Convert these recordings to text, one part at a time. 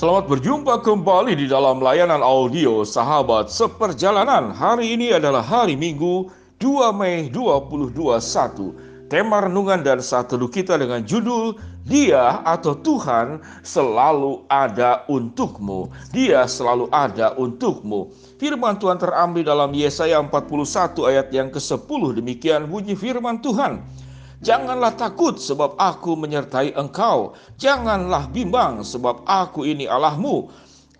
Selamat berjumpa kembali di dalam layanan audio Sahabat Seperjalanan. Hari ini adalah hari Minggu 2 Mei 2021. Tema renungan dan saat teduh kita dengan judul Dia atau Tuhan selalu ada untukmu. Dia selalu ada untukmu. Firman Tuhan terambil dalam Yesaya 41 ayat yang ke-10. Demikian bunyi firman Tuhan. Janganlah takut sebab aku menyertai engkau. Janganlah bimbang sebab aku ini Allahmu.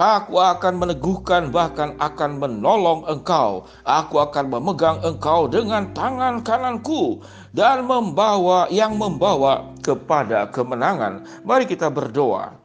Aku akan meneguhkan bahkan akan menolong engkau. Aku akan memegang engkau dengan tangan kananku dan membawa yang membawa kepada kemenangan. Mari kita berdoa.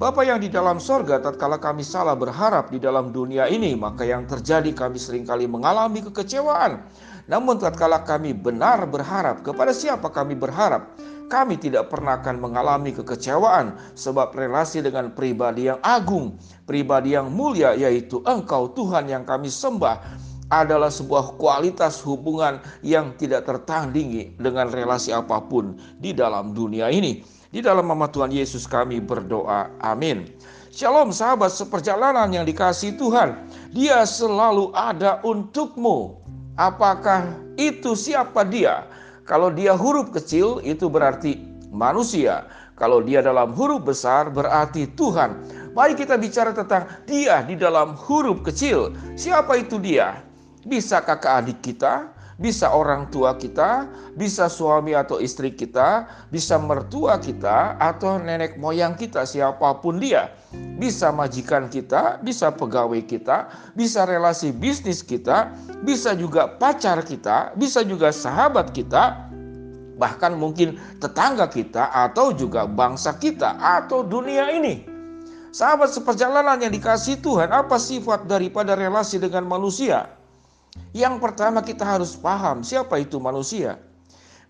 Bapa yang di dalam sorga, tatkala kami salah berharap di dalam dunia ini, maka yang terjadi kami sering kali mengalami kekecewaan. Namun tatkala kami benar berharap, kepada siapa kami berharap? Kami tidak pernah akan mengalami kekecewaan sebab relasi dengan pribadi yang agung, pribadi yang mulia yaitu Engkau Tuhan yang kami sembah adalah sebuah kualitas hubungan yang tidak tertandingi dengan relasi apa pun di dalam dunia ini. Di dalam nama Tuhan Yesus kami berdoa. Amin. Shalom sahabat seperjalanan yang dikasih Tuhan. Dia selalu ada untukmu. Apakah itu siapa dia? Kalau dia huruf kecil itu berarti manusia. Kalau dia dalam huruf besar berarti Tuhan. Mari kita bicara tentang dia di dalam huruf kecil. Siapa itu dia? Bisa kakak adik kita, bisa orang tua kita, bisa suami atau istri kita, bisa mertua kita, atau nenek moyang kita, siapa pun dia. Bisa majikan kita, bisa pegawai kita, bisa relasi bisnis kita, bisa juga pacar kita, bisa juga sahabat kita, bahkan mungkin tetangga kita, atau juga bangsa kita, atau dunia ini. Sahabat seperjalanan yang dikasih Tuhan, apa sifat daripada relasi dengan manusia? Yang pertama kita harus paham siapa itu manusia.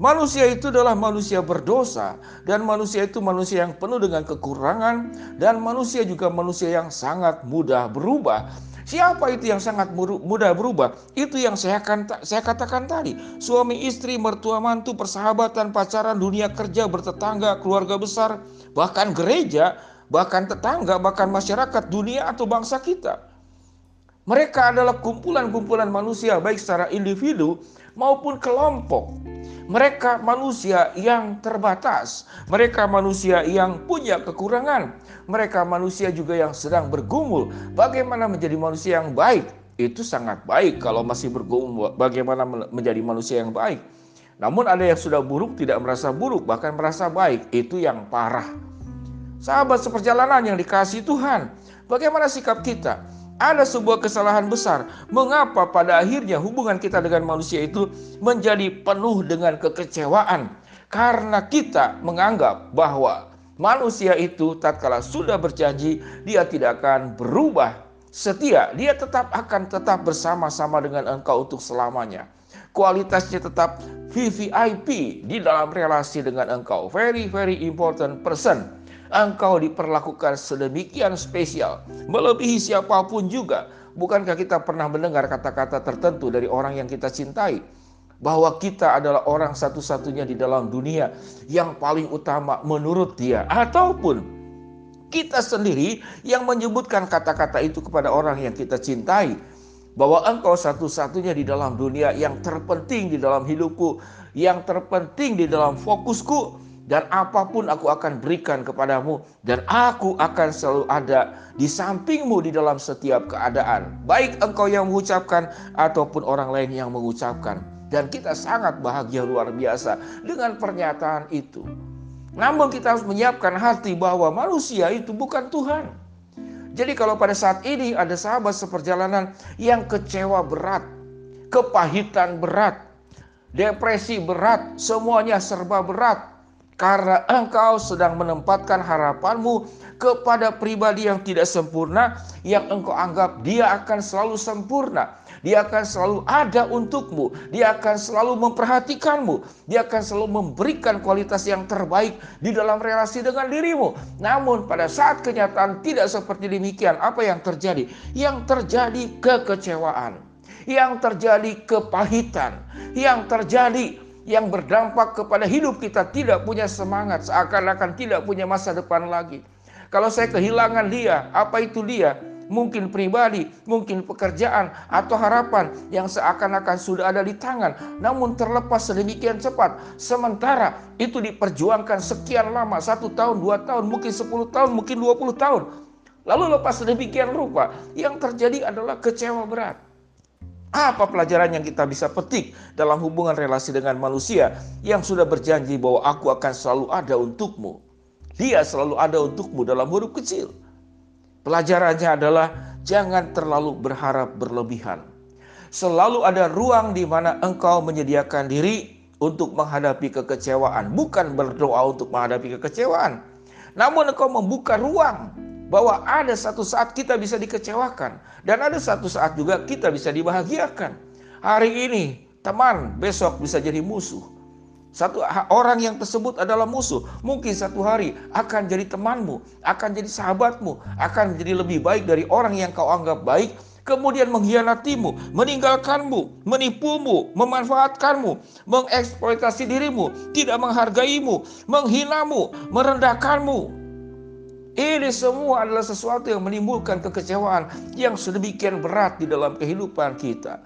Manusia itu adalah manusia berdosa dan manusia itu manusia yang penuh dengan kekurangan dan manusia juga manusia yang sangat mudah berubah. Siapa itu yang sangat mudah berubah? Itu yang saya akan saya katakan tadi. Suami istri, mertua mantu, persahabatan, pacaran, dunia kerja, bertetangga, keluarga besar, bahkan gereja, bahkan tetangga, bahkan masyarakat dunia atau bangsa kita. Mereka adalah kumpulan-kumpulan manusia baik secara individu maupun kelompok. Mereka manusia yang terbatas, mereka manusia yang punya kekurangan, mereka manusia juga yang sedang bergumul. Bagaimana menjadi manusia yang baik? Itu sangat baik kalau masih bergumul. Bagaimana menjadi manusia yang baik? Namun ada yang sudah buruk tidak merasa buruk, bahkan merasa baik. Itu yang parah. Sahabat seperjalanan yang dikasih Tuhan, bagaimana sikap kita? Ada sebuah kesalahan besar. Mengapa pada akhirnya hubungan kita dengan manusia itu menjadi penuh dengan kekecewaan? Karena kita menganggap bahwa manusia itu tatkala sudah berjanji dia tidak akan berubah setia. Dia tetap akan tetap bersama-sama dengan engkau untuk selamanya. Kualitasnya tetap VVIP di dalam relasi dengan engkau. Very very important person engkau diperlakukan sedemikian spesial, melebihi siapa pun juga. Bukankah kita pernah mendengar kata-kata tertentu dari orang yang kita cintai? Bahwa kita adalah orang satu-satunya di dalam dunia yang paling utama menurut dia. Ataupun kita sendiri yang menyebutkan kata-kata itu kepada orang yang kita cintai. Bahwa engkau satu-satunya di dalam dunia yang terpenting di dalam hidupku. Yang terpenting di dalam fokusku dan apa pun aku akan berikan kepadamu dan aku akan selalu ada di sampingmu di dalam setiap keadaan. Baik engkau yang mengucapkan ataupun orang lain yang mengucapkan. Dan kita sangat bahagia luar biasa dengan pernyataan itu. Namun kita harus menyiapkan hati bahwa manusia itu bukan Tuhan. Jadi kalau pada saat ini ada sahabat seperjalanan yang kecewa berat kepahitan berat depresi berat semuanya serba berat karena engkau sedang menempatkan harapanmu kepada pribadi yang tidak sempurna yang engkau anggap dia akan selalu sempurna. Dia akan selalu ada untukmu. Dia akan selalu memperhatikanmu. Dia akan selalu memberikan kualitas yang terbaik di dalam relasi dengan dirimu. Namun pada saat kenyataan tidak seperti demikian, apa yang terjadi? Yang terjadi kekecewaan. Yang terjadi kepahitan. Yang terjadi yang berdampak kepada hidup kita tidak punya semangat, seakan-akan tidak punya masa depan lagi. Kalau saya kehilangan dia, apa itu dia? Mungkin pribadi, mungkin pekerjaan, atau harapan yang seakan-akan sudah ada di tangan, namun terlepas sedemikian cepat. Sementara itu diperjuangkan sekian lama, satu tahun, dua tahun, mungkin sepuluh tahun, mungkin dua puluh tahun. Lalu lepas sedemikian rupa, yang terjadi adalah kecewa berat. Apa pelajaran yang kita bisa petik dalam hubungan relasi dengan manusia yang sudah berjanji bahwa aku akan selalu ada untukmu? Dia selalu ada untukmu dalam huruf kecil. Pelajarannya adalah jangan terlalu berharap berlebihan. Selalu ada ruang di mana engkau menyediakan diri untuk menghadapi kekecewaan, bukan berdoa untuk menghadapi kekecewaan. Namun engkau membuka ruang bahwa ada satu saat kita bisa dikecewakan dan ada satu saat juga kita bisa dibahagiakan. Hari ini teman, besok bisa jadi musuh. Satu orang yang tersebut adalah musuh, mungkin satu hari akan jadi temanmu, akan jadi sahabatmu, akan menjadi lebih baik dari orang yang kau anggap baik, kemudian mengkhianatimu, meninggalkanmu, menipumu, memanfaatkanmu, mengeksploitasi dirimu, tidak menghargaimu, menghinamu, merendahkanmu. Ini semua adalah sesuatu yang menimbulkan kekecewaan yang sedemikian berat di dalam kehidupan kita.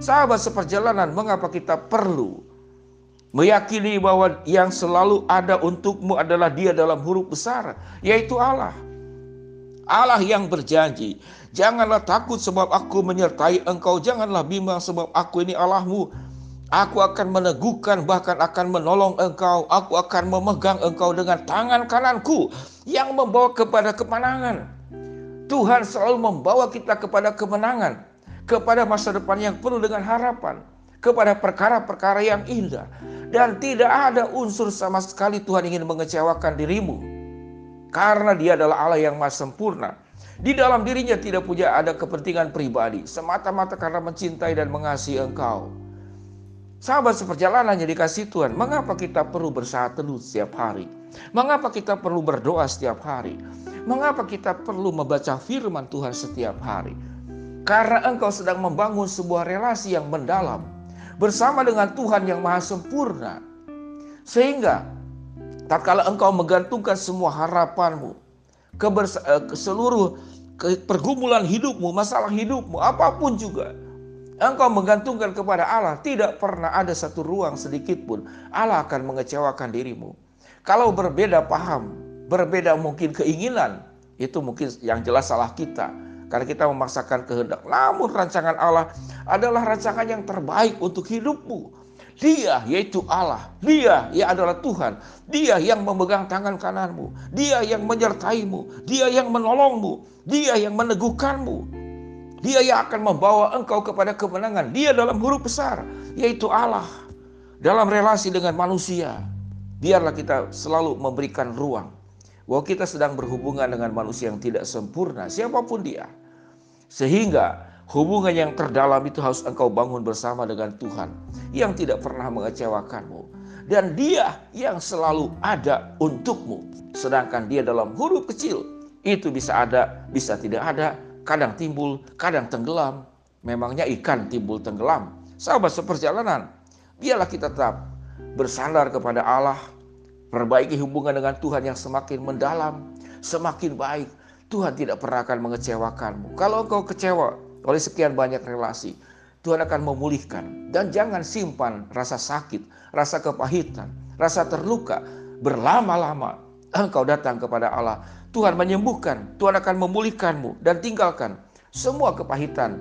Sahabat seperjalanan, mengapa kita perlu Meyakini bahwa yang selalu ada untukmu adalah dia dalam huruf besar, yaitu Allah. Allah yang berjanji, janganlah takut sebab aku menyertai engkau, janganlah bimbang sebab aku ini Allahmu. Aku akan meneguhkan bahkan akan menolong engkau, aku akan memegang engkau dengan tangan kananku yang membawa kepada kemenangan. Tuhan selalu membawa kita kepada kemenangan, kepada masa depan yang penuh dengan harapan, kepada perkara-perkara yang indah. Dan tidak ada unsur sama sekali Tuhan ingin mengecewakan dirimu. Karena dia adalah Allah yang maha sempurna. Di dalam dirinya tidak punya ada kepentingan pribadi. Semata-mata karena mencintai dan mengasihi engkau. Sahabat seperjalanannya dikasih Tuhan. Mengapa kita perlu bersaat teduh setiap hari? Mengapa kita perlu berdoa setiap hari? Mengapa kita perlu membaca firman Tuhan setiap hari? Karena engkau sedang membangun sebuah relasi yang mendalam bersama dengan Tuhan yang maha sempurna. Sehingga tatkala engkau menggantungkan semua harapanmu, eh, ke seluruh pergumulan hidupmu, masalah hidupmu, apa pun juga, engkau menggantungkan kepada Allah, tidak pernah ada satu ruang sedikit pun Allah akan mengecewakan dirimu. Kalau berbeda paham, berbeda mungkin keinginan, itu mungkin yang jelas salah kita karena kita memaksakan kehendak. Namun rancangan Allah adalah rancangan yang terbaik untuk hidupmu. Dia yaitu Allah. Dia yang adalah Tuhan. Dia yang memegang tangan kananmu. Dia yang menyertaimu. Dia yang menolongmu. Dia yang meneguhkanmu. Dia yang akan membawa engkau kepada kemenangan. Dia dalam huruf besar yaitu Allah. Dalam relasi dengan manusia. Biarlah kita selalu memberikan ruang bahwa kita sedang berhubungan dengan manusia yang tidak sempurna, siapa pun dia. Sehingga hubungan yang terdalam itu harus engkau bangun bersama dengan Tuhan yang tidak pernah mengecewakanmu. Dan dia yang selalu ada untukmu. Sedangkan dia dalam huruf kecil itu bisa ada, bisa tidak ada, kadang timbul, kadang tenggelam. Memangnya ikan timbul tenggelam. Sahabat seperjalanan, biarlah kita tetap bersandar kepada Allah, perbaiki hubungan dengan Tuhan yang semakin mendalam, semakin baik, Tuhan tidak pernah akan mengecewakanmu. Kalau engkau kecewa oleh sekian banyak relasi, Tuhan akan memulihkan. Dan jangan simpan rasa sakit, rasa kepahitan, rasa terluka berlama-lama. Engkau datang kepada Allah, Tuhan menyembuhkan, Tuhan akan memulihkanmu dan tinggalkan semua kepahitan,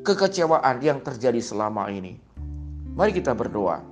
kekecewaan yang terjadi selama ini. Mari kita berdoa.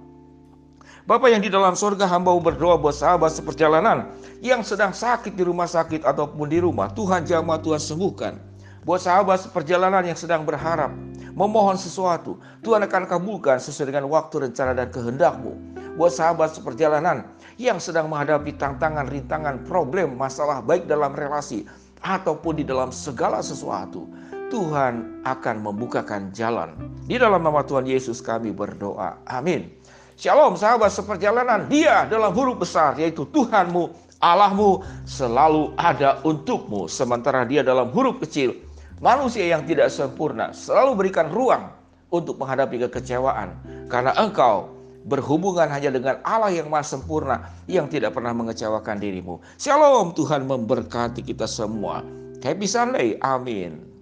Bapak yang di dalam surga hamba berdoa buat sahabat seperjalanan yang sedang sakit di rumah sakit ataupun di rumah. Tuhan jamah, Tuhan sembuhkan. Buat sahabat seperjalanan yang sedang berharap, memohon sesuatu, Tuhan akan kabulkan sesuai dengan waktu, rencana, dan kehendakmu. Buat sahabat seperjalanan yang sedang menghadapi tantangan, rintangan, problem, masalah baik dalam relasi ataupun di dalam segala sesuatu. Tuhan akan membukakan jalan. Di dalam nama Tuhan Yesus kami berdoa. Amin. Shalom sahabat seperjalanan dia dalam huruf besar yaitu Tuhanmu Allahmu selalu ada untukmu sementara dia dalam huruf kecil manusia yang tidak sempurna selalu berikan ruang untuk menghadapi kekecewaan karena engkau berhubungan hanya dengan Allah yang maha sempurna yang tidak pernah mengecewakan dirimu. Shalom, Tuhan memberkati kita semua. Happy Sunday, amin.